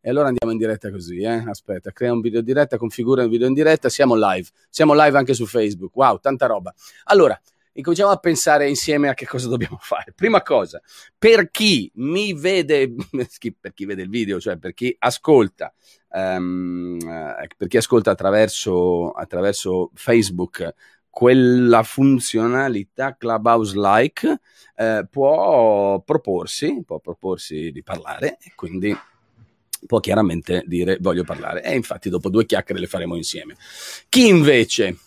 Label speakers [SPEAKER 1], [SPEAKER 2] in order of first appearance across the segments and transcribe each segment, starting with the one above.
[SPEAKER 1] E allora andiamo in diretta così, eh? Aspetta, crea un video in diretta, configura un video in diretta, siamo live. Siamo live anche su Facebook. Wow, tanta roba. Allora, incominciamo a pensare insieme a che cosa dobbiamo fare. Prima cosa, per chi mi vede, per chi vede il video, cioè per chi ascolta, um, per chi ascolta attraverso, attraverso Facebook quella funzionalità Clubhouse-like, eh, può proporsi, può proporsi di parlare e quindi può chiaramente dire voglio parlare. E infatti dopo due chiacchiere le faremo insieme. Chi invece,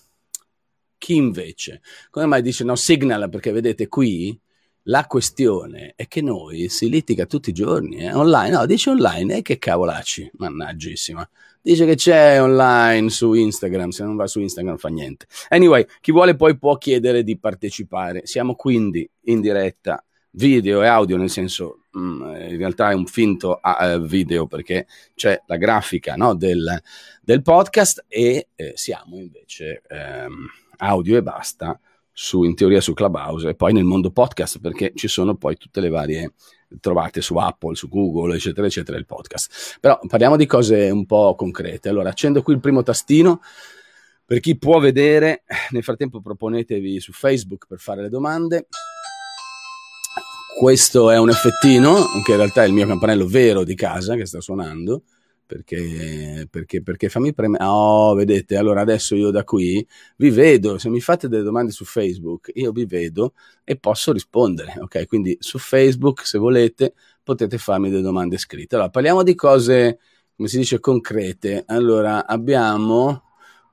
[SPEAKER 1] chi invece, come mai dice no signal perché vedete qui la questione è che noi si litiga tutti i giorni, eh? online, no, dice online, e che cavolacci, mannaggissima. Dice che c'è online su Instagram, se non va su Instagram fa niente. Anyway, chi vuole poi può chiedere di partecipare. Siamo quindi in diretta video e audio, nel senso in realtà è un finto uh, video perché c'è la grafica no, del, del, podcast e eh, siamo invece ehm, audio e basta su, in teoria su Clubhouse e poi nel mondo podcast perché ci sono poi tutte le varie trovate su Apple, su Google, eccetera, eccetera, il podcast. Però parliamo di cose un po' concrete. Allora, accendo qui il primo tastino. Per chi può vedere, nel frattempo proponetevi su Facebook per fare le domande. Questo è un effettino, che in realtà è il mio campanello vero di casa che sta suonando perché, perché, perché fammi premere. Oh, vedete, allora adesso io da qui vi vedo, se mi fate delle domande su Facebook, io vi vedo e posso rispondere, ok? Quindi su Facebook, se volete, potete farmi delle domande scritte. Allora, parliamo di cose, come si dice, concrete. Allora, abbiamo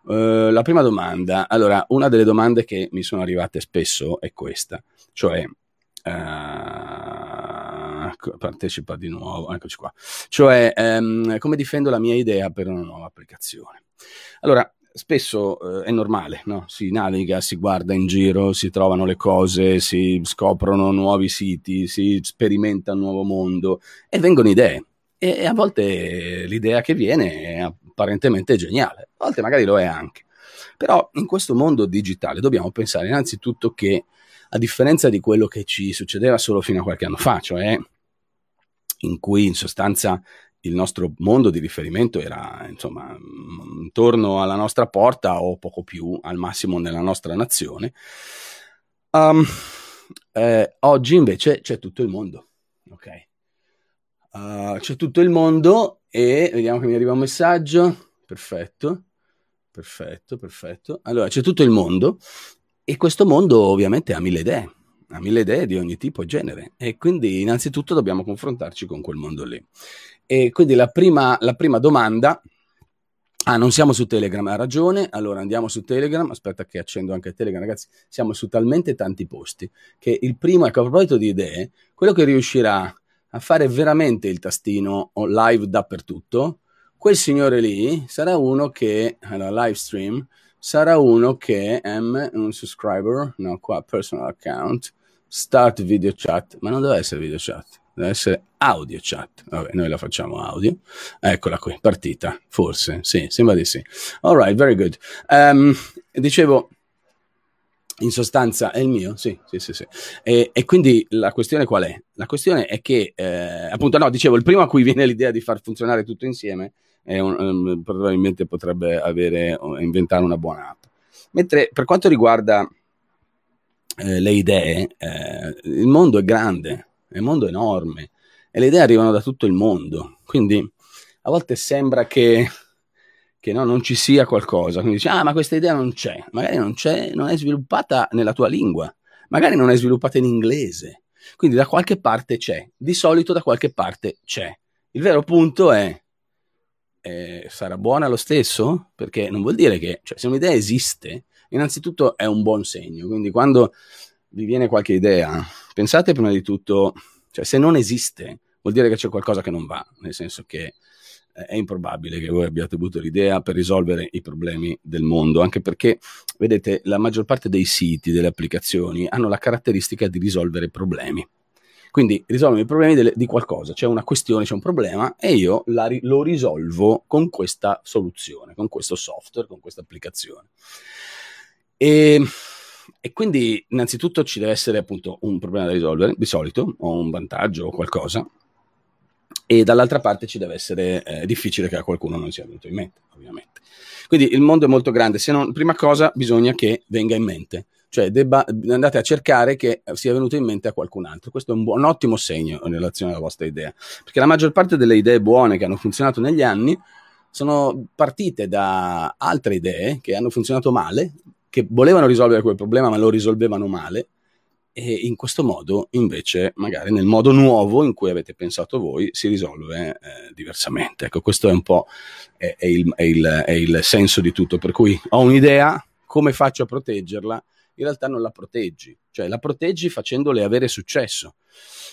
[SPEAKER 1] uh, la prima domanda. Allora, una delle domande che mi sono arrivate spesso è questa, cioè... Uh, partecipa di nuovo, eccoci qua. Cioè, ehm, come difendo la mia idea per una nuova applicazione. Allora, spesso eh, è normale, no? si naviga, si guarda in giro, si trovano le cose, si scoprono nuovi siti, si sperimenta un nuovo mondo e vengono idee. E a volte l'idea che viene è apparentemente geniale, a volte magari lo è anche. Però in questo mondo digitale dobbiamo pensare innanzitutto che, a differenza di quello che ci succedeva solo fino a qualche anno fa, cioè in cui in sostanza il nostro mondo di riferimento era insomma intorno alla nostra porta o poco più, al massimo nella nostra nazione. Um, eh, oggi invece c'è tutto il mondo, ok? Uh, c'è tutto il mondo e vediamo che mi arriva un messaggio. Perfetto, perfetto, perfetto. Allora c'è tutto il mondo e questo mondo ovviamente ha mille idee ha mille idee di ogni tipo e genere. E quindi innanzitutto dobbiamo confrontarci con quel mondo lì. E quindi la prima, la prima domanda, ah non siamo su Telegram, ha ragione, allora andiamo su Telegram, aspetta che accendo anche Telegram ragazzi, siamo su talmente tanti posti che il primo, ecco a proposito di idee, quello che riuscirà a fare veramente il tastino live dappertutto, quel signore lì sarà uno che, allora live stream, sarà uno che è un subscriber, no qua personal account, start video chat, ma non deve essere video chat, deve essere audio chat. Vabbè, noi la facciamo audio. Eccola qui, partita, forse, sì, sembra di sì. All right, very good. Um, dicevo, in sostanza è il mio, sì, sì, sì, sì. E, e, quindi la questione qual è? La questione è che, eh, appunto, no, dicevo, il primo a cui viene l'idea di far funzionare tutto insieme un, um, probabilmente potrebbe avere, inventare una buona app. Mentre per quanto riguarda eh, le idee, eh, il mondo è grande, il mondo è enorme e le idee arrivano da tutto il mondo. Quindi a volte sembra che, che no, non ci sia qualcosa. Quindi dici, ah, ma questa idea non c'è. Magari non c'è, non è sviluppata nella tua lingua, magari non è sviluppata in inglese. Quindi da qualche parte c'è, di solito da qualche parte c'è. Il vero punto è, eh, sarà buona lo stesso? Perché non vuol dire che, cioè, se un'idea esiste, innanzitutto è un buon segno. Quindi quando vi viene qualche idea, pensate prima di tutto, cioè se non esiste, vuol dire che c'è qualcosa che non va, nel senso che eh, è improbabile che voi abbiate avuto l'idea per risolvere i problemi del mondo, anche perché, vedete, la maggior parte dei siti, delle applicazioni hanno la caratteristica di risolvere problemi. Quindi risolvono i problemi delle, di qualcosa, c'è una questione, c'è un problema e io la, lo risolvo con questa soluzione, con questo software, con questa applicazione. E, e, quindi innanzitutto ci deve essere appunto un problema da risolvere, di solito, o un vantaggio o qualcosa. e dall'altra parte ci deve essere eh, difficile che a qualcuno non sia venuto in mente, ovviamente. Quindi il mondo è molto grande, se non, prima cosa bisogna che venga in mente, cioè debba, andate a cercare che sia venuto in mente a qualcun altro. Questo è un, buon, un ottimo segno in relazione alla vostra idea, perché la maggior parte delle idee buone che hanno funzionato negli anni sono partite da altre idee che hanno funzionato male, che volevano risolvere quel problema ma lo risolvevano male e in questo modo invece magari nel modo nuovo in cui avete pensato voi si risolve eh, diversamente. Ecco, questo è un po' è, è, il, è, il, il, senso di tutto, per cui ho un'idea, come faccio a proteggerla? In realtà non la proteggi, cioè la proteggi facendole avere successo,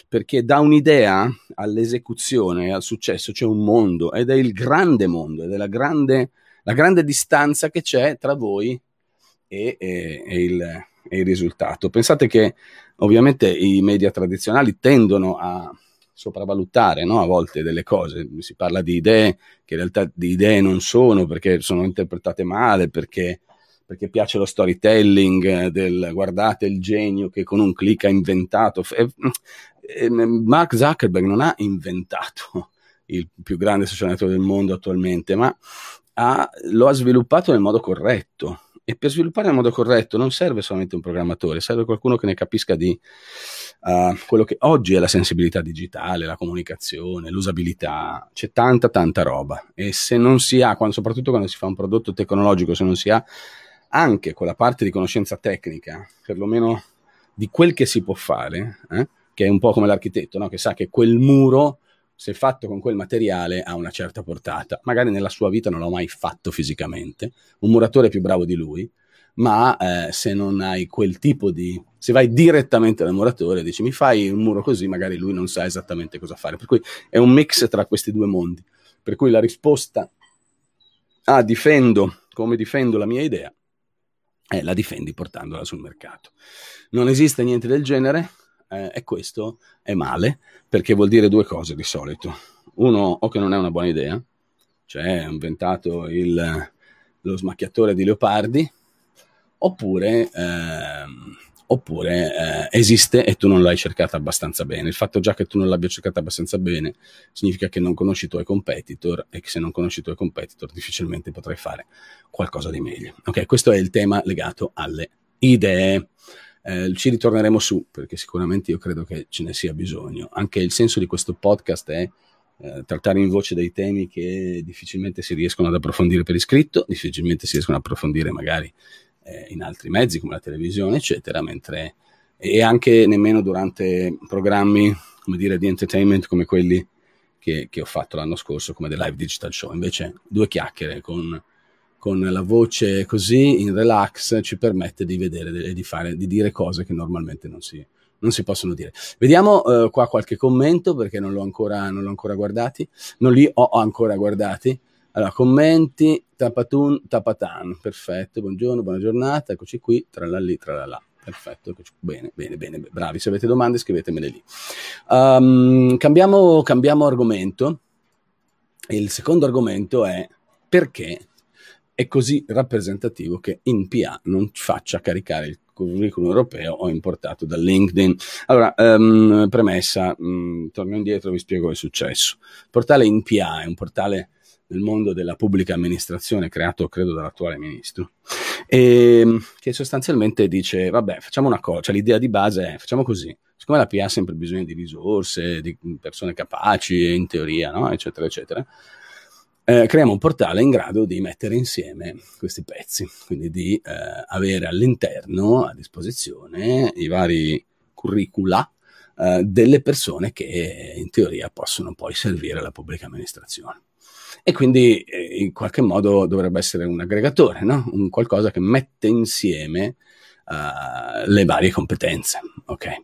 [SPEAKER 1] perché da un'idea all'esecuzione, al successo c'è un mondo ed è il grande mondo ed è la grande, la grande distanza che c'è tra voi e, e, e il è il risultato. Pensate che ovviamente i media tradizionali tendono a sopravvalutare no? a volte delle cose, si parla di idee che in realtà di idee non sono perché sono interpretate male, perché, perché piace lo storytelling del guardate il genio che con un clic ha inventato. E, e, Mark Zuckerberg non ha inventato il più grande social network del mondo attualmente, ma ha, lo ha sviluppato nel modo corretto e per sviluppare nel modo corretto non serve solamente un programmatore, serve qualcuno che ne capisca di uh, quello che oggi è la sensibilità digitale, la comunicazione, l'usabilità. C'è tanta, tanta roba. E se non si ha, quando, soprattutto quando si fa un prodotto tecnologico, se non si ha anche quella parte di conoscenza tecnica, perlomeno di quel che si può fare, eh, che è un po' come l'architetto, no? che sa che quel muro se fatto con quel materiale ha una certa portata. Magari nella sua vita non l'ho mai fatto fisicamente, un muratore è più bravo di lui, ma eh, se non hai quel tipo di... se vai direttamente dal muratore e dici mi fai un muro così, magari lui non sa esattamente cosa fare. Per cui è un mix tra questi due mondi. Per cui la risposta a difendo come difendo la mia idea, eh, la difendi portandola sul mercato. Non esiste niente del genere, eh, e questo è male perché vuol dire due cose di solito. Uno, o che non è una buona idea, cioè ha inventato il, lo smacchiatore di leopardi, oppure, ehm, oppure eh, esiste e tu non l'hai cercata abbastanza bene. Il fatto già che tu non l'abbia cercata abbastanza bene significa che non conosci i tuoi competitor e che se non conosci i tuoi competitor difficilmente potrai fare qualcosa di meglio. Ok, questo è il tema legato alle idee. Eh, ci ritorneremo su perché sicuramente io credo che ce ne sia bisogno. Anche il senso di questo podcast è eh, trattare in voce dei temi che difficilmente si riescono ad approfondire per iscritto, difficilmente si riescono ad approfondire magari eh, in altri mezzi come la televisione, eccetera, mentre e anche nemmeno durante programmi come dire, di entertainment come quelli che, che ho fatto l'anno scorso come The Live Digital Show. Invece due chiacchiere con con la voce così in relax ci permette di vedere e di, fare, di dire cose che normalmente non si, non si possono dire. Vediamo uh, qua qualche commento perché non l'ho, ancora, non l'ho ancora guardati, non li ho ancora guardati. Allora, commenti, tapatun, tapatan, perfetto, buongiorno, buona giornata, eccoci qui, tralalli, tralala. Perfetto, bene, bene, bene, bravi. Se avete domande scrivetemele lì. Um, cambiamo, cambiamo argomento. Il secondo argomento è perché è così rappresentativo che in PA non faccia caricare il curriculum europeo o importato da LinkedIn. Allora, um, premessa, um, torno indietro e vi spiego il successo. Il portale InPA è un portale nel mondo della pubblica amministrazione creato, credo, dall'attuale ministro, e, che sostanzialmente dice, vabbè, facciamo una cosa, cioè l'idea di base è, facciamo così, siccome la PA ha sempre bisogno di risorse, di persone capaci, in teoria, no? eccetera, eccetera, eh, creiamo un portale in grado di mettere insieme questi pezzi, quindi di eh, avere all'interno a disposizione i vari curricula eh, delle persone che in teoria possono poi servire alla pubblica amministrazione. E quindi eh, in qualche modo dovrebbe essere un aggregatore, no? un qualcosa che mette insieme uh, le varie competenze. Okay.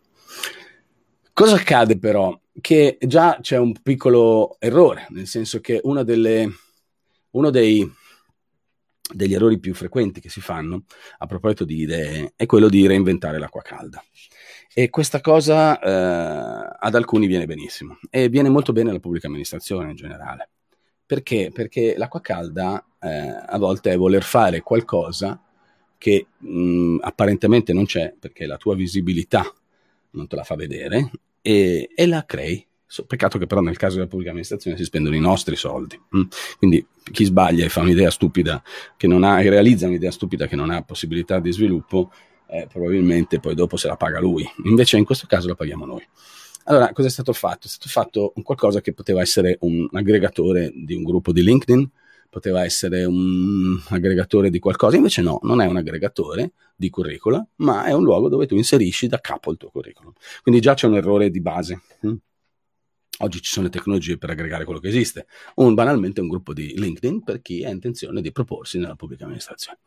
[SPEAKER 1] Cosa accade però? che già c'è un piccolo errore, nel senso che delle, uno dei, degli errori più frequenti che si fanno a proposito di idee è quello di reinventare l'acqua calda. E questa cosa eh, ad alcuni viene benissimo e viene molto bene alla pubblica amministrazione in generale. Perché? Perché l'acqua calda eh, a volte è voler fare qualcosa che mh, apparentemente non c'è perché la tua visibilità non te la fa vedere e, e la crei Peccato che però nel caso della pubblica amministrazione si spendono i nostri soldi. Mm. Quindi chi sbaglia e fa un'idea stupida che non ha, realizza un'idea stupida che non ha possibilità di sviluppo, eh, probabilmente poi dopo se la paga lui. Invece in questo caso la paghiamo noi. Allora, cosa è stato fatto? È stato fatto qualcosa che poteva essere un aggregatore di un gruppo di LinkedIn, poteva essere un aggregatore di qualcosa, invece no, non è un aggregatore di curricula, ma è un luogo dove tu inserisci da capo il tuo curriculum. Quindi già c'è un errore di base. Mm? Oggi ci sono le tecnologie per aggregare quello che esiste, un, banalmente un gruppo di LinkedIn per chi ha intenzione di proporsi nella pubblica amministrazione.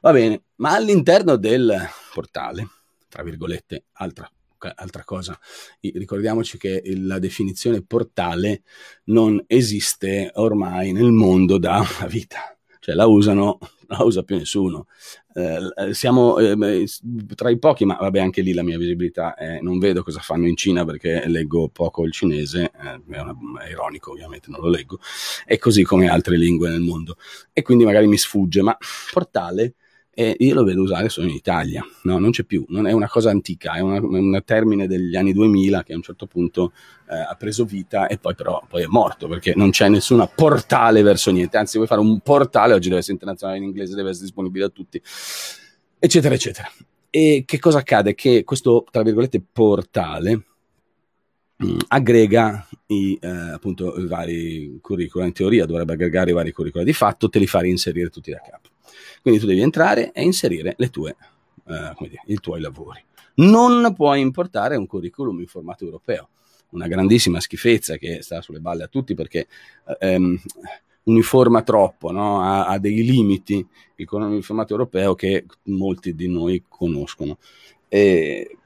[SPEAKER 1] Va bene, ma all'interno del portale, tra virgolette, altra altra cosa, ricordiamoci che la definizione portale non esiste ormai nel mondo da una vita, cioè la usano, la usa più nessuno. Eh, siamo eh, tra i pochi, ma vabbè, anche lì la mia visibilità è, non vedo cosa fanno in Cina perché leggo poco il cinese, eh, è, una, è, ironico ovviamente, non lo leggo, e così come altre lingue nel mondo. E quindi magari mi sfugge, ma portale e io lo vedo usare solo in Italia, no, non c'è più, non è una cosa antica, è un termine degli anni 2000 che a un certo punto eh, ha preso vita e poi però poi è morto perché non c'è nessuna portale verso niente, anzi vuoi fare un portale, oggi deve essere internazionale in inglese, deve essere disponibile a tutti, eccetera, eccetera. E che cosa accade? Che questo, tra virgolette, portale mh, mm, aggrega i, eh, appunto, i vari curricula, in teoria dovrebbe aggregare i vari curricula, di fatto te li fa reinserire tutti da capo. Quindi tu devi entrare e inserire tue, eh, dire, i tuoi lavori. Non puoi importare un curriculum in formato europeo, una grandissima schifezza che sta sulle balle a tutti perché ehm, uniforma troppo, no? ha, ha, dei limiti il formato europeo che molti di noi conoscono. E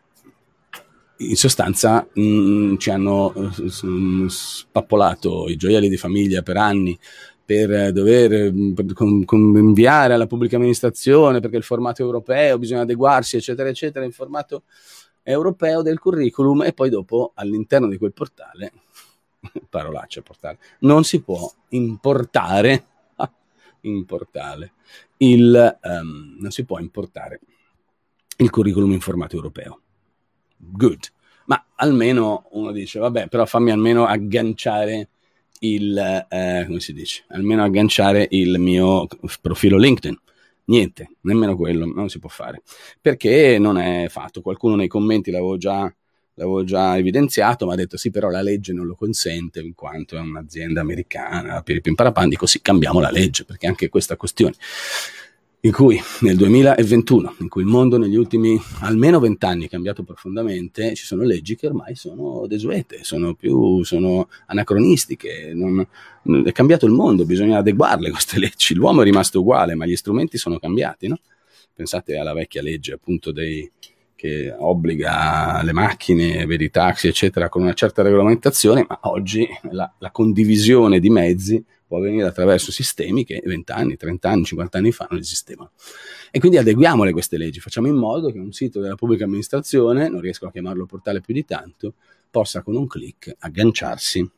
[SPEAKER 1] in sostanza mh, mm, ci hanno uh, spappolato i gioielli di famiglia per anni per dover per con, con inviare alla pubblica amministrazione perché il formato europeo bisogna adeguarsi eccetera eccetera il formato europeo del curriculum e poi dopo all'interno di quel portale parolaccia portale non si può importare importare il um, non si può importare il curriculum in formato europeo. Good. Ma almeno uno dice vabbè però fammi almeno agganciare il, eh, come si dice, almeno agganciare il mio profilo LinkedIn. Niente, nemmeno quello non si può fare perché non è fatto. Qualcuno nei commenti l'avevo già, l'avevo già evidenziato, ma ha detto sì, però la legge non lo consente in quanto è un'azienda americana, piripim parapam, dico sì, cambiamo la legge perché anche questa questione in cui nel 2021, in cui il mondo negli ultimi almeno vent'anni è cambiato profondamente, ci sono leggi che ormai sono desuete, sono più sono anacronistiche, non, è cambiato il mondo, bisogna adeguarle queste leggi. L'uomo è rimasto uguale, ma gli strumenti sono cambiati, no? Pensate alla vecchia legge appunto dei, che obbliga le macchine, vedi taxi, eccetera, con una certa regolamentazione, ma oggi la, la condivisione di mezzi può avvenire attraverso sistemi che 20 anni, 30 anni, 50 anni fa non esistevano. E quindi adeguiamole queste leggi, facciamo in modo che un sito della pubblica amministrazione, non riesco a chiamarlo portale più di tanto, possa con un clic agganciarsi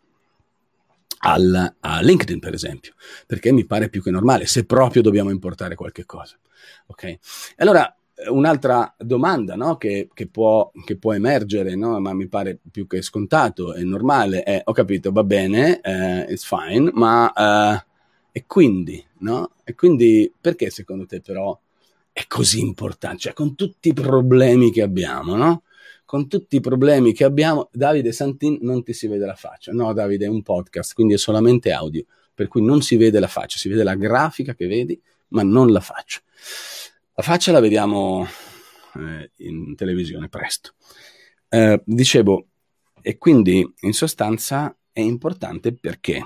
[SPEAKER 1] al, a LinkedIn, per esempio, perché mi pare più che normale, se proprio dobbiamo importare qualche cosa. Ok? Allora, un'altra domanda no? che, che, può, che, può, emergere, no? ma mi pare più che scontato e normale, è ho capito, va bene, eh, it's fine, ma eh, e quindi, no? E quindi perché secondo te però è così importante? Cioè con tutti i problemi che abbiamo, no? Con tutti i problemi che abbiamo, Davide Santin non ti si vede la faccia. No, Davide è un podcast, quindi è solamente audio, per cui non si vede la faccia, si vede la grafica che vedi, ma non la faccia. La faccia la vediamo eh, in televisione presto. Eh, dicevo, e quindi in sostanza è importante perché?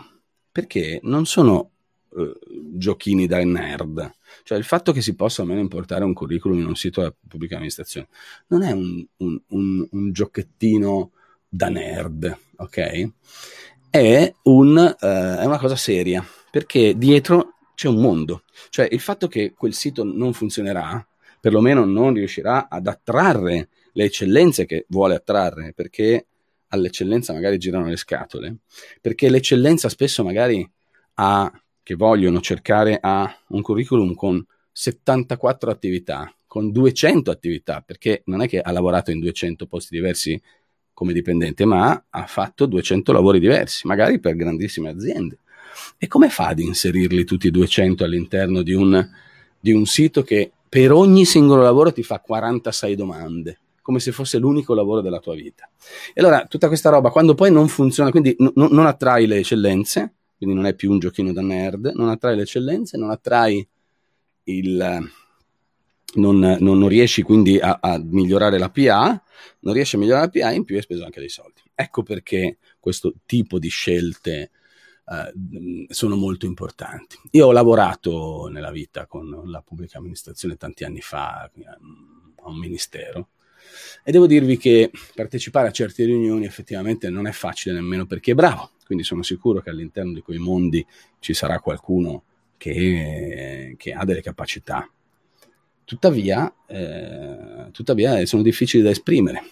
[SPEAKER 1] Perché non sono eh, giochini da nerd, cioè il fatto che si possa almeno importare un curriculum in un sito della pubblica amministrazione non è un, un, un, un giochettino da nerd, ok? È, eh, è una cosa seria perché dietro c'è un mondo. Cioè il fatto che quel sito non funzionerà, perlomeno non riuscirà ad attrarre le eccellenze che vuole attrarre, perché all'eccellenza magari girano le scatole, perché l'eccellenza spesso magari ha, che vogliono cercare a un curriculum con 74 attività, con 200 attività, perché non è che ha lavorato in 200 posti diversi come dipendente, ma ha fatto 200 lavori diversi, magari per grandissime aziende. E come fa ad inserirli tutti e 200 all'interno di un, di un sito che per ogni singolo lavoro ti fa 46 domande? come se fosse l'unico lavoro della tua vita. E allora tutta questa roba, quando poi non funziona, quindi n- non attrai le eccellenze, quindi non è più un giochino da nerd, non attrai le eccellenze, non attrai il... Non, non, non riesci quindi a, a, migliorare la PA, non riesci a migliorare la PA in più hai speso anche dei soldi. Ecco perché questo tipo di scelte uh, sono molto importanti. Io ho lavorato nella vita con la pubblica amministrazione tanti anni fa a un ministero e devo dirvi che partecipare a certe riunioni effettivamente non è facile nemmeno perché è bravo, quindi sono sicuro che all'interno di quei mondi ci sarà qualcuno che, che ha delle capacità. Tuttavia, eh, tuttavia sono difficili da esprimere.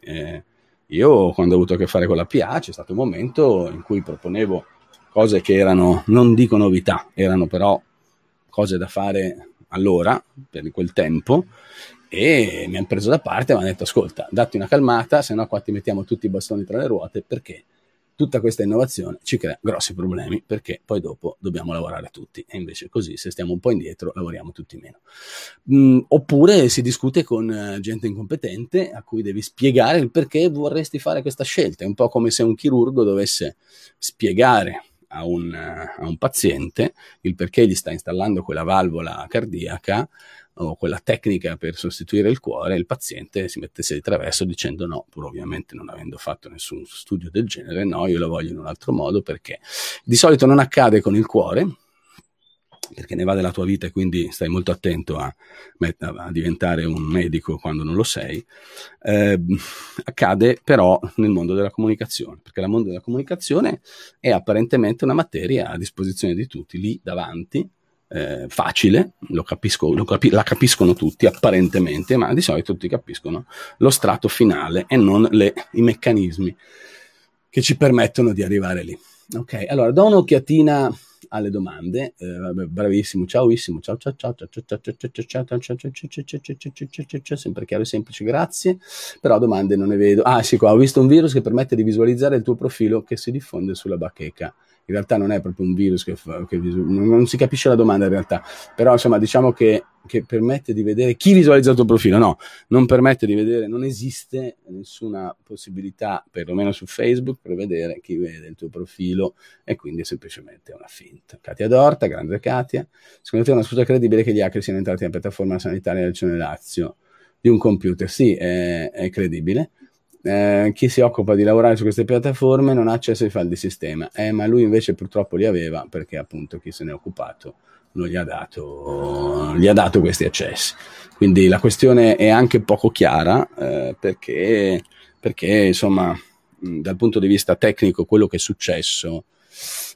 [SPEAKER 1] Eh, io quando ho avuto a che fare con la PA c'è stato un momento in cui proponevo cose che erano, non dico novità, erano però cose da fare allora, per quel tempo, e mi hanno preso da parte e mi hanno detto ascolta, datti una calmata, se no qua ti mettiamo tutti i bastoni tra le ruote perché tutta questa innovazione ci crea grossi problemi perché poi dopo dobbiamo lavorare tutti e invece così se stiamo un po' indietro lavoriamo tutti meno. Mm, oppure si discute con uh, gente incompetente a cui devi spiegare il perché vorresti fare questa scelta, è un po' come se un chirurgo dovesse spiegare a un, a un paziente il perché gli sta installando quella valvola cardiaca o quella tecnica per sostituire il cuore, il paziente si mettesse di traverso dicendo no, pur ovviamente non avendo fatto nessun studio del genere, no, io la voglio in un altro modo perché di solito non accade con il cuore, perché ne va della tua vita e quindi stai molto attento a, a diventare un medico quando non lo sei, eh, accade però nel mondo della comunicazione, perché il mondo della comunicazione è apparentemente una materia a disposizione di tutti, lì davanti, eh, facile, capisco, capi- la capiscono tutti apparentemente, ma di solito tutti capiscono lo strato finale e non le, i meccanismi che ci permettono di arrivare lì. Ok, allora do un'occhiatina alle domande. Eh, bravissimo, ciaoissimo, ciao ciao ciao ciao ciao ciao ciao ciao ciao ciao ciao ciao ciao sempre chiaro e semplice, grazie. Però domande non ne vedo. Ah, sì, qua ho visto un virus che permette di visualizzare il tuo profilo che si diffonde sulla bacheca in realtà non è proprio un virus che, fa, che non si capisce la domanda in realtà, però insomma diciamo che, che, permette di vedere chi visualizza il tuo profilo, no, non permette di vedere, non esiste nessuna possibilità, perlomeno su Facebook, per vedere chi vede il tuo profilo. E quindi è semplicemente una finta. Katia Dorta, grande Katia, secondo te è una scusa credibile che gli hacker siano entrati nella piattaforma sanitaria del Regione Lazio? Di un computer? Sì, è, è credibile. Eh, chi si occupa di lavorare su queste piattaforme non ha accesso ai file di sistema, eh, ma lui invece purtroppo li aveva perché appunto chi se ne è occupato non gli ha dato, gli ha dato questi accessi. Quindi la questione è anche poco chiara eh, perché, perché insomma dal punto di vista tecnico quello che è successo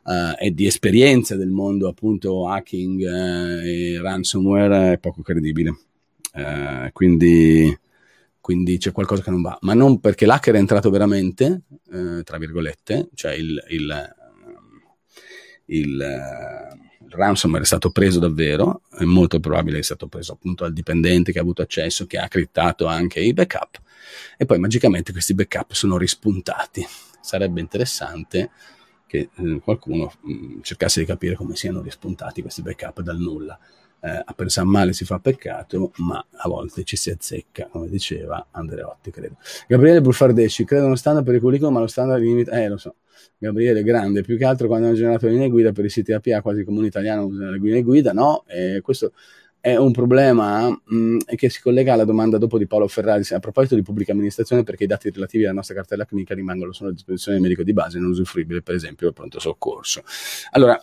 [SPEAKER 1] uh, e di esperienza del mondo appunto hacking uh, e ransomware è poco credibile. Uh, quindi quindi c'è qualcosa che non va, ma non perché l'hacker è entrato veramente, eh, tra virgolette, cioè il, il, il, il, ransomware è stato preso davvero, è molto probabile che sia stato preso appunto dal dipendente che ha avuto accesso, che ha criptato anche i backup, e poi magicamente questi backup sono rispuntati. Sarebbe interessante che eh, qualcuno mh, mm, cercasse di capire come siano rispuntati questi backup dal nulla eh, a pensare male si fa peccato, ma a volte ci si azzecca, come diceva Andreotti, credo. Gabriele Buffardesci, credo non standard per il curriculum, ma lo standard limita, eh lo so. Gabriele grande, più che altro quando hanno generato linee guida per i siti APA, quasi il comune italiano usano le linee guida, no, e questo è un problema mh, mm, che si collega alla domanda dopo di Paolo Ferrari. A proposito di pubblica amministrazione perché i dati relativi alla nostra cartella clinica rimangono solo a disposizione del medico di base non usufruibile per esempio al pronto soccorso. Allora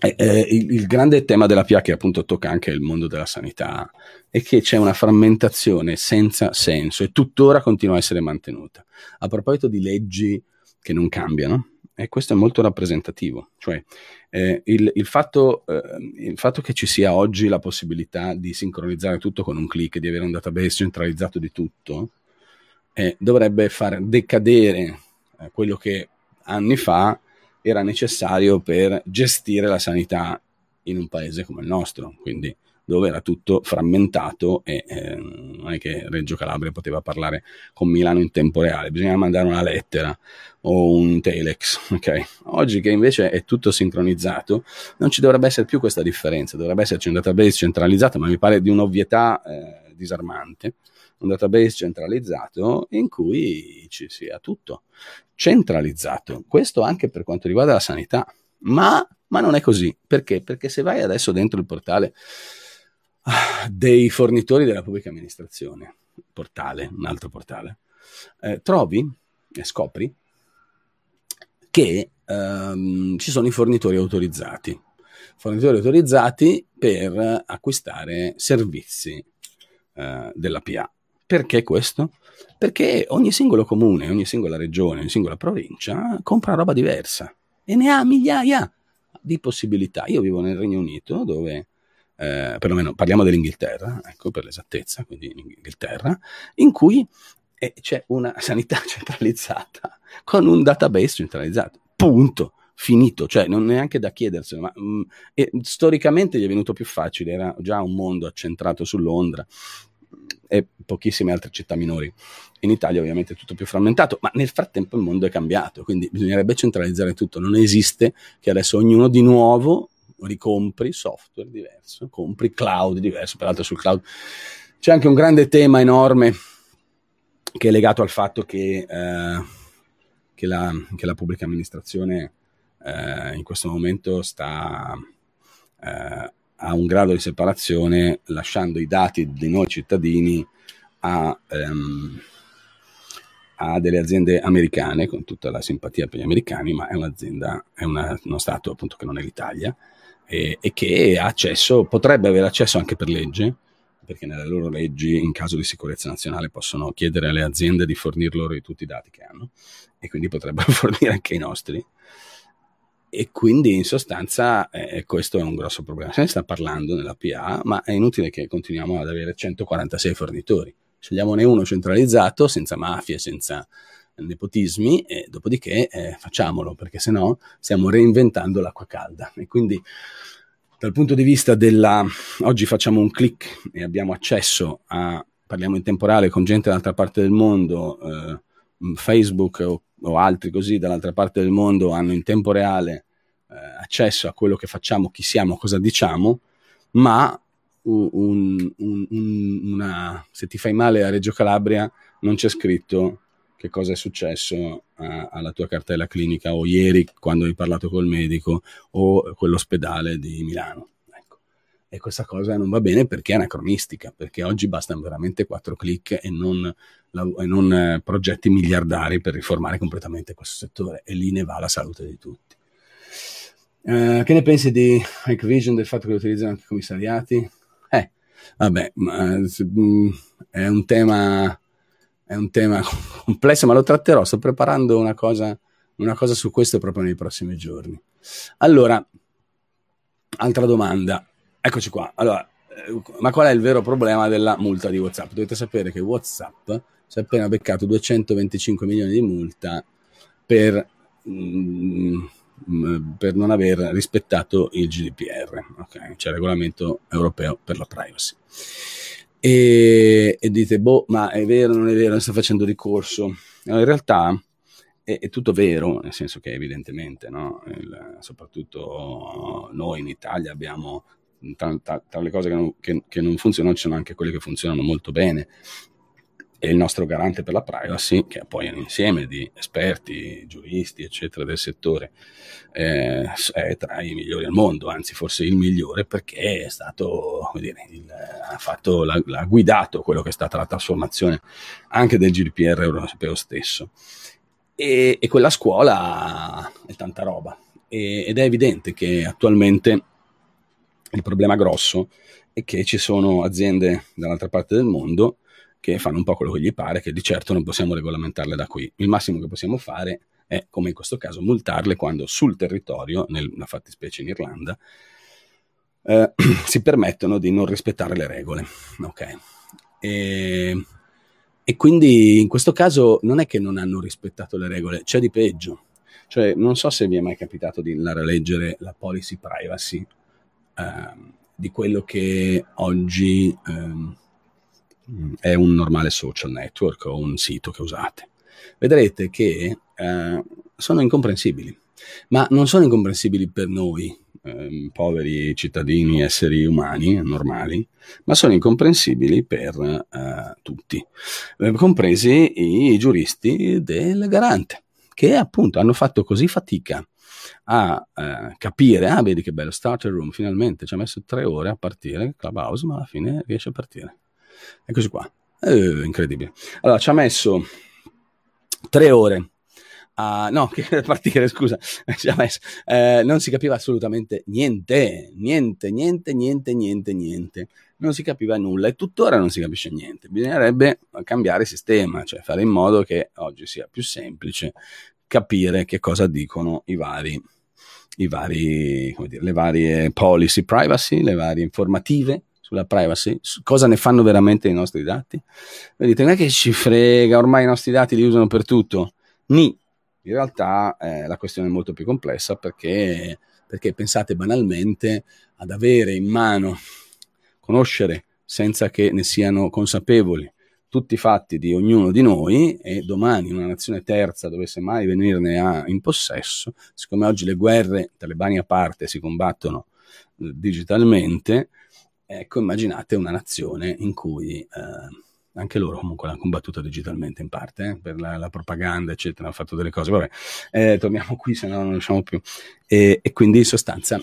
[SPEAKER 1] eh, eh, il, il, grande tema della PA che appunto tocca anche il mondo della sanità è che c'è una frammentazione senza senso e tuttora continua a essere mantenuta. A proposito di leggi che non cambiano, e questo è molto rappresentativo, cioè eh, il, il, fatto, eh, il, fatto, che ci sia oggi la possibilità di sincronizzare tutto con un click, di avere un database centralizzato di tutto, eh, dovrebbe far decadere eh, quello che anni fa era necessario per gestire la sanità in un paese come il nostro. Quindi dove era tutto frammentato e eh, non è che Reggio Calabria poteva parlare con Milano in tempo reale, bisognava mandare una lettera o un telex, ok? Oggi che invece è tutto sincronizzato, non ci dovrebbe essere più questa differenza, dovrebbe esserci un database centralizzato, ma mi pare di un'ovvietà eh, disarmante, un database centralizzato in cui ci sia tutto centralizzato. Questo anche per quanto riguarda la sanità, ma, ma non è così. Perché? Perché se vai adesso dentro il portale dei fornitori della pubblica amministrazione, portale, un altro portale, eh, trovi e scopri che ehm, ci sono i fornitori autorizzati, fornitori autorizzati per acquistare servizi eh, della PA. Perché questo? Perché ogni singolo comune, ogni singola regione, ogni singola provincia compra roba diversa e ne ha migliaia di possibilità. Io vivo nel Regno Unito dove eh, perlomeno parliamo dell'Inghilterra, ecco per l'esattezza, quindi in Inghilterra, in cui eh, c'è una sanità centralizzata con un database centralizzato. Punto. Finito, cioè non neanche da chiederselo, ma mh, mm, e, storicamente gli è venuto più facile, era già un mondo accentrato su Londra e pochissime altre città minori. In Italia ovviamente è tutto più frammentato, ma nel frattempo il mondo è cambiato, quindi bisognerebbe centralizzare tutto. Non esiste che adesso ognuno di nuovo ricompri software diverso, compri cloud diverso, peraltro sul cloud c'è anche un grande tema enorme che è legato al fatto che, eh, che, la, che la, pubblica amministrazione eh, in questo momento sta eh, a un grado di separazione lasciando i dati di noi cittadini a, ehm, a delle aziende americane, con tutta la simpatia per gli americani, ma è un'azienda, è una, uno Stato appunto che non è l'Italia, e, e che ha accesso, potrebbe avere accesso anche per legge, perché nelle loro leggi in caso di sicurezza nazionale possono chiedere alle aziende di fornir loro tutti i dati che hanno e quindi potrebbero fornire anche i nostri. E quindi in sostanza eh, questo è un grosso problema. Se ne sta parlando nella PA, ma è inutile che continuiamo ad avere 146 fornitori. Scegliamone uno centralizzato, senza mafie, senza nepotismi e dopodiché eh, facciamolo perché se no stiamo reinventando l'acqua calda. E quindi dal punto di vista della oggi facciamo un click e abbiamo accesso a parliamo in temporale con gente dall'altra parte del mondo eh, Facebook o, o, altri così dall'altra parte del mondo hanno in tempo reale eh, accesso a quello che facciamo chi siamo cosa diciamo ma un, un, una, se ti fai male a Reggio Calabria non c'è scritto che cosa è successo a, alla tua cartella clinica o ieri quando hai parlato col medico o quell'ospedale di Milano. Ecco. E questa cosa non va bene perché è anacronistica, perché oggi bastano veramente quattro clic e non, e non eh, progetti miliardari per riformare completamente questo settore e lì ne va la salute di tutti. Uh, che ne pensi di Hike Vision, del fatto che lo utilizzano anche i commissariati? Eh, vabbè, ma, mm, è un tema è un tema complesso, ma lo tratterò. Sto preparando una cosa, una cosa su questo proprio nei prossimi giorni. Allora, altra domanda. Eccoci qua. Allora, eh, ma qual è il vero problema della multa di WhatsApp? Dovete sapere che WhatsApp si è appena beccato 225 milioni di multa per, mm, per non aver rispettato il GDPR, okay? cioè il regolamento europeo per la privacy e, e, dite, boh, ma è vero, non è vero, sta facendo ricorso. No, in realtà è, è, tutto vero, nel senso che evidentemente, no? Il, soprattutto noi in Italia abbiamo tra, tra, tra le cose che non, che, che non funzionano, ci sono anche quelle che funzionano molto bene e il nostro garante per la privacy, che è poi un insieme di esperti, giuristi, eccetera, del settore, eh, è tra i migliori al mondo, anzi forse il migliore perché è stato, dire, il, ha, fatto, l'ha, l'ha guidato quello che è stata la trasformazione anche del GDPR europeo stesso. E, e quella scuola è tanta roba e, ed è evidente che attualmente il problema grosso è che ci sono aziende dall'altra parte del mondo che fanno un po' quello che gli pare, che di certo non possiamo regolamentarle da qui. Il massimo che possiamo fare è, come in questo caso, multarle quando sul territorio, nella fattispecie in Irlanda, eh, si permettono di non rispettare le regole. Ok. E, e quindi in questo caso non è che non hanno rispettato le regole, c'è di peggio. Cioè, non so se vi è mai capitato di andare a leggere la policy privacy eh, di quello che oggi ehm, è un normale social network o un sito che usate. Vedrete che eh, sono incomprensibili, ma non sono incomprensibili per noi, eh, poveri cittadini, esseri umani normali, ma sono incomprensibili per eh, tutti, eh, compresi i giuristi del garante, che appunto hanno fatto così fatica a eh, capire, ah vedi che bello, starter room, finalmente ci ha messo tre ore a partire, Clubhouse, ma alla fine riesce a partire. Eccoci qua, eh, incredibile. Allora, ci ha messo tre ore a, no, che partire, scusa, eh, non si capiva assolutamente niente, niente, niente, niente, niente, niente. Non si capiva nulla e tuttora non si capisce niente. Bisognerebbe cambiare sistema, cioè fare in modo che oggi sia più semplice capire che cosa dicono i vari, i vari come dire, le varie policy privacy, le varie informative sulla privacy, cosa ne fanno veramente i nostri dati. Vedete, non è che ci frega, ormai i nostri dati li usano per tutto. Ni. In realtà eh, la questione è molto più complessa perché, perché pensate banalmente ad avere in mano, conoscere senza che ne siano consapevoli tutti fatti di ognuno di noi e domani una nazione terza dovesse mai venirne a, in possesso, siccome oggi le guerre, talebani a parte, si combattono eh, digitalmente, ecco immaginate una nazione in cui eh, anche loro comunque l'hanno combattuto digitalmente in parte, eh, per la, la, propaganda, eccetera, hanno fatto delle cose. Vabbè, eh, torniamo qui, se no non riusciamo più. E, e quindi in sostanza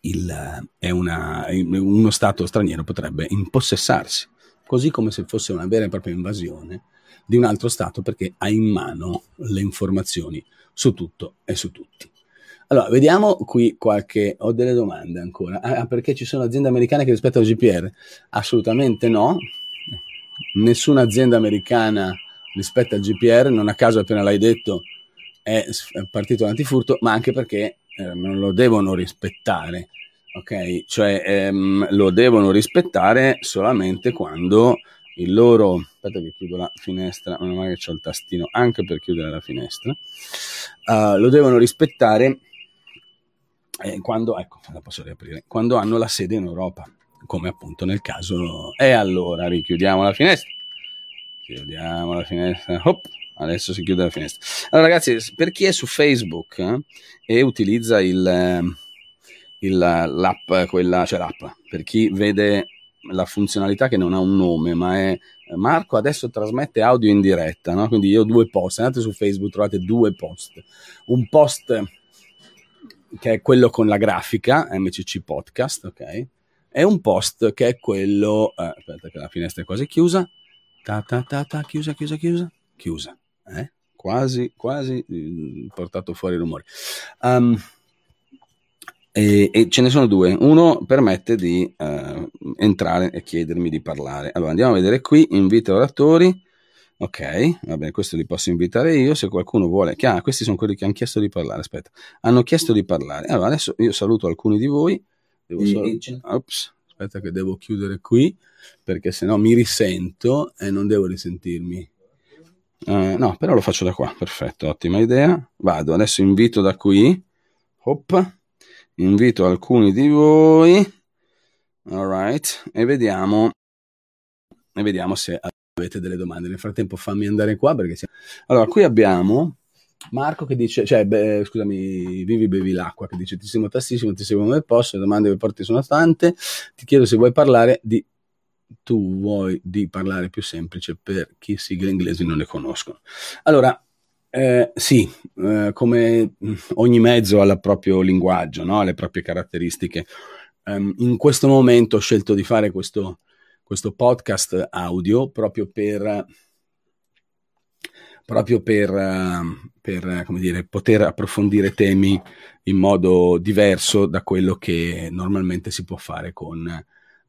[SPEAKER 1] il, una, uno Stato straniero potrebbe impossessarsi così come se fosse una vera e propria invasione di un altro Stato perché ha in mano le informazioni su tutto e su tutti. Allora, vediamo qui qualche... Ho delle domande ancora. Ah, perché ci sono aziende americane che rispettano il GPR? Assolutamente no. Nessuna azienda americana rispetta il GPR, non a caso appena l'hai detto è partito l'antifurto, ma anche perché eh, non lo devono rispettare ok? Cioè ehm, lo devono rispettare solamente quando il loro aspetta che chiudo la finestra, non è che c'ho il tastino anche per chiudere la finestra. Uh, lo devono rispettare eh, quando, ecco, la posso riaprire, quando hanno la sede in Europa, come appunto nel caso. E allora richiudiamo la finestra. Chiudiamo la finestra. Hop, adesso si chiude la finestra. Allora, ragazzi, per chi è su Facebook eh, e utilizza il, eh, il, l'app, quella, cioè l'app, per chi vede la funzionalità che non ha un nome, ma è Marco adesso trasmette audio in diretta, no? quindi io ho due post, andate su Facebook, trovate due post, un post che è quello con la grafica, MCC Podcast, ok? E un post che è quello, eh, aspetta che la finestra è quasi chiusa, ta ta ta ta, chiusa, chiusa, chiusa, chiusa, eh? quasi, quasi eh, portato fuori il rumore. Um, e, e, ce ne sono due. Uno permette di uh, entrare e chiedermi di parlare. Allora andiamo a vedere qui, invita oratori. Ok, va bene, questo li posso invitare io. Se qualcuno vuole, ah, questi sono quelli che hanno chiesto di parlare. Aspetta, hanno chiesto di parlare. Allora adesso io saluto alcuni di voi. Devo solo... Ops, aspetta, che devo chiudere qui perché sennò mi risento e non devo risentirmi. Uh, no, però lo faccio da qua. Perfetto, ottima idea. Vado adesso, invito da qui. Hop invito alcuni di voi alright e vediamo e vediamo se avete delle domande nel frattempo fammi andare qua perché siamo... allora qui abbiamo Marco che dice cioè beh, scusami vivi bevi l'acqua che dice ti seguo tantissimo ti seguo come posso le domande che porti sono tante ti chiedo se vuoi parlare di tu vuoi di parlare più semplice per chi sigle inglesi non ne conoscono allora eh, sì, eh, come ogni mezzo ha il proprio linguaggio, no? le proprie caratteristiche. Um, in questo momento ho scelto di fare questo, questo podcast audio proprio per, proprio per, per dire, poter approfondire temi in modo diverso da quello che normalmente si può fare con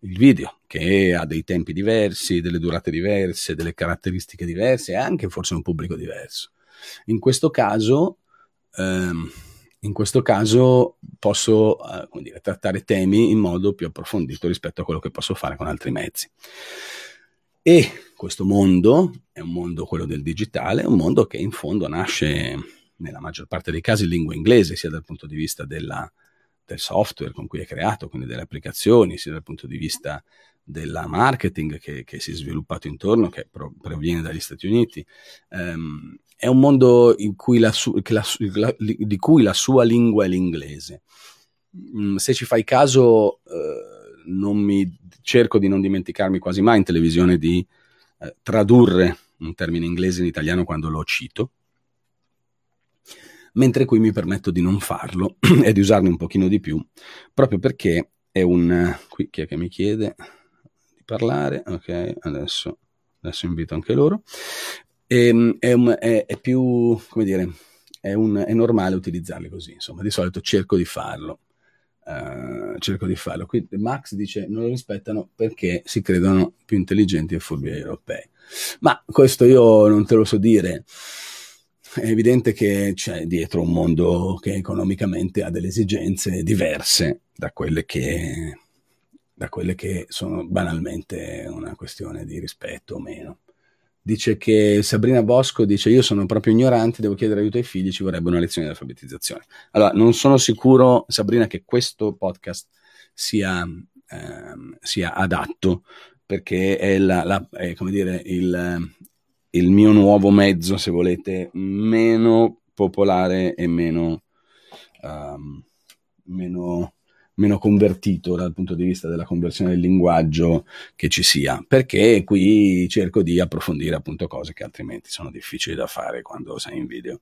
[SPEAKER 1] il video, che ha dei tempi diversi, delle durate diverse, delle caratteristiche diverse e anche forse un pubblico diverso. In questo caso, ehm, in questo caso posso eh, dire, trattare temi in modo più approfondito rispetto a quello che posso fare con altri mezzi. E questo mondo è un mondo, quello del digitale, un mondo che in fondo nasce nella maggior parte dei casi in lingua inglese, sia dal punto di vista della, del software con cui è creato, quindi delle applicazioni, sia dal punto di vista della marketing che, che si è sviluppato intorno, che proviene dagli Stati Uniti. Um, è un mondo cui su, la, la, di cui la sua lingua è l'inglese. Mm, se ci fai caso, eh, mi, cerco di non dimenticarmi quasi mai in televisione di eh, tradurre un termine inglese in italiano quando lo cito, mentre qui mi permetto di non farlo e di usarne un pochino di più, proprio perché è un... qui chi è che mi chiede? parlare, ok, adesso, adesso invito anche loro. E, ehm, è, è, è, più, come dire, è, un, è, normale utilizzarli così, insomma, di solito cerco di farlo. Uh, cerco di farlo. Qui Max dice non lo rispettano perché si credono più intelligenti e furbi europei. Ma questo io non te lo so dire. È evidente che c'è dietro un mondo che economicamente ha delle esigenze diverse da quelle che da quelle che sono banalmente una questione di rispetto o meno. Dice che Sabrina Bosco dice io sono proprio ignorante, devo chiedere aiuto ai figli, ci vorrebbe una lezione di alfabetizzazione. Allora, non sono sicuro, Sabrina, che questo podcast sia, ehm, sia adatto perché è, la, la, è come dire, il, il mio nuovo mezzo, se volete, meno popolare e meno, um, meno meno convertito dal punto di vista della conversione del linguaggio che ci sia, perché qui cerco di approfondire appunto cose che altrimenti sono difficili da fare quando sei in video,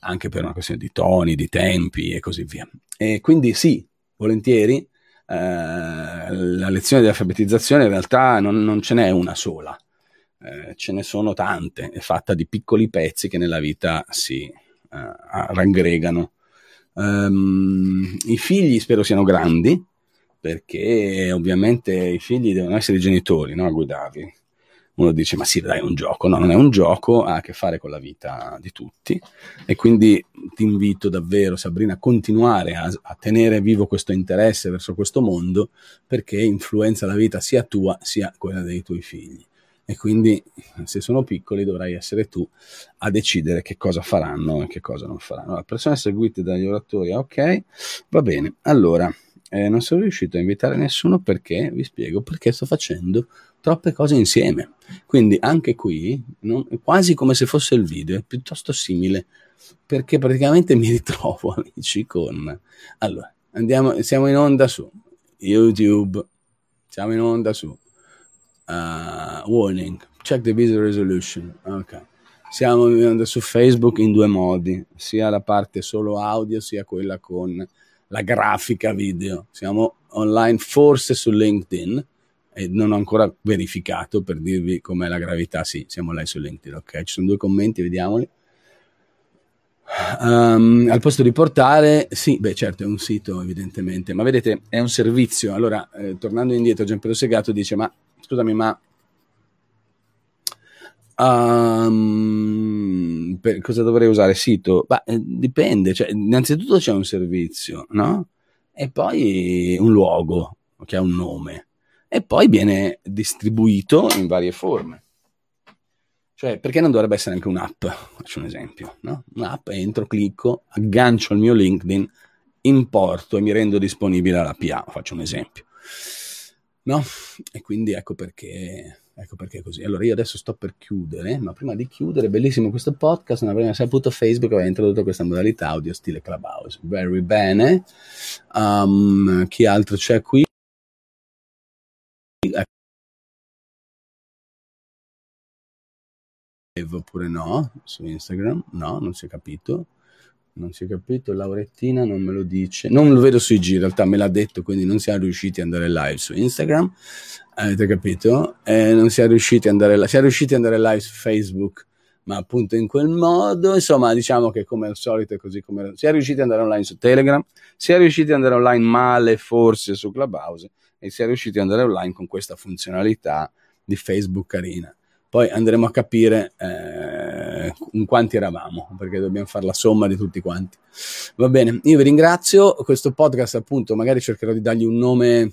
[SPEAKER 1] anche per una questione di toni, di tempi e così via. E quindi sì, volentieri, eh, la lezione di alfabetizzazione in realtà non, non ce n'è una sola, eh, ce ne sono tante, è fatta di piccoli pezzi che nella vita si eh, raggregano Um, I figli spero siano grandi, perché ovviamente i figli devono essere i genitori no? a guidarli. Uno dice, ma sì, dai, è un gioco. No, non è un gioco, ha a che fare con la vita di tutti. E quindi ti invito davvero, Sabrina, a continuare a, a tenere vivo questo interesse verso questo mondo, perché influenza la vita sia tua sia quella dei tuoi figli e quindi se sono piccoli dovrai essere tu a decidere che cosa faranno e che cosa non faranno. Allora, persone seguite dagli oratori, ok, va bene. Allora, eh, non sono riuscito a invitare nessuno perché, vi spiego, perché sto facendo troppe cose insieme. Quindi anche qui, non, quasi come se fosse il video, è piuttosto simile, perché praticamente mi ritrovo, amici, con... Allora, andiamo, siamo in onda su YouTube, siamo in onda su uh, warning, check the video resolution. Ok. Siamo su Facebook in due modi, sia la parte solo audio sia quella con la grafica video. Siamo online forse su LinkedIn e non ho ancora verificato per dirvi com'è la gravità. Sì, siamo live su LinkedIn. Ok, ci sono due commenti, vediamoli. Um, al posto di portare, sì, beh, certo, è un sito evidentemente, ma vedete, è un servizio. Allora, eh, tornando indietro, Gianpiero Segato dice: Ma scusami, ma um, cosa dovrei usare? Sito? Beh, dipende, cioè, innanzitutto c'è un servizio, no? E poi un luogo che ha un nome, e poi viene distribuito in varie forme. Cioè, perché non dovrebbe essere anche un'app? Faccio un esempio, no? Un'app, entro, clicco, aggancio il mio LinkedIn, importo e mi rendo disponibile alla PA, faccio un esempio. No? E quindi ecco perché, ecco perché così. Allora io adesso sto per chiudere, ma prima di chiudere, bellissimo questo podcast, non avrei saputo Facebook aveva introdotto questa modalità audio stile Clubhouse. Very bene. Um, chi altro c'è qui? oppure no su Instagram no non si è capito non si è capito, Laurettina non me lo dice, non lo vedo sui giri, in realtà me l'ha detto, quindi non siamo riusciti ad andare live su Instagram, avete capito? Eh, non siamo riusciti ad andare, siamo riusciti ad andare live su Facebook, ma appunto in quel modo, insomma, diciamo che come al solito è così come si è riusciti ad andare online su Telegram, si è riusciti ad andare online male forse su Clubhouse e si è riusciti ad andare online con questa funzionalità di Facebook carina. Poi andremo a capire eh, in quanti eravamo, perché dobbiamo fare la somma di tutti quanti. Va bene, io vi ringrazio. Questo podcast, appunto, magari cercherò di dargli un nome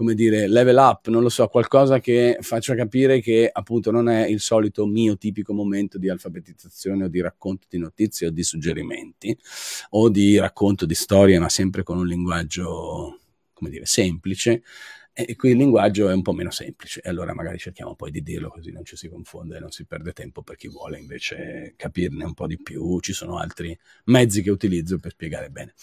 [SPEAKER 1] come dire, level up, non lo so, qualcosa che faccia capire che appunto non è il solito mio tipico momento di alfabetizzazione o di racconto di notizie o di suggerimenti o di racconto di storie, ma sempre con un linguaggio, come dire, semplice, e qui il linguaggio è un po' meno semplice, e allora magari cerchiamo poi di dirlo così non ci si confonde e non si perde tempo per chi vuole invece capirne un po' di più. Ci sono altri mezzi che utilizzo per spiegare bene.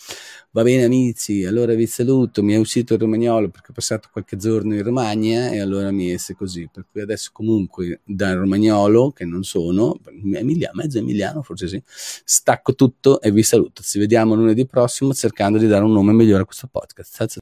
[SPEAKER 1] Va bene amici, allora vi saluto, mi è uscito il romagnolo perché ho passato qualche giorno in Romagna e allora mi esce così, per cui adesso comunque dal romagnolo, che non sono, emiliano, mezzo emiliano forse sì, stacco tutto e vi saluto. Ci vediamo lunedì prossimo cercando di dare un nome migliore a questo podcast.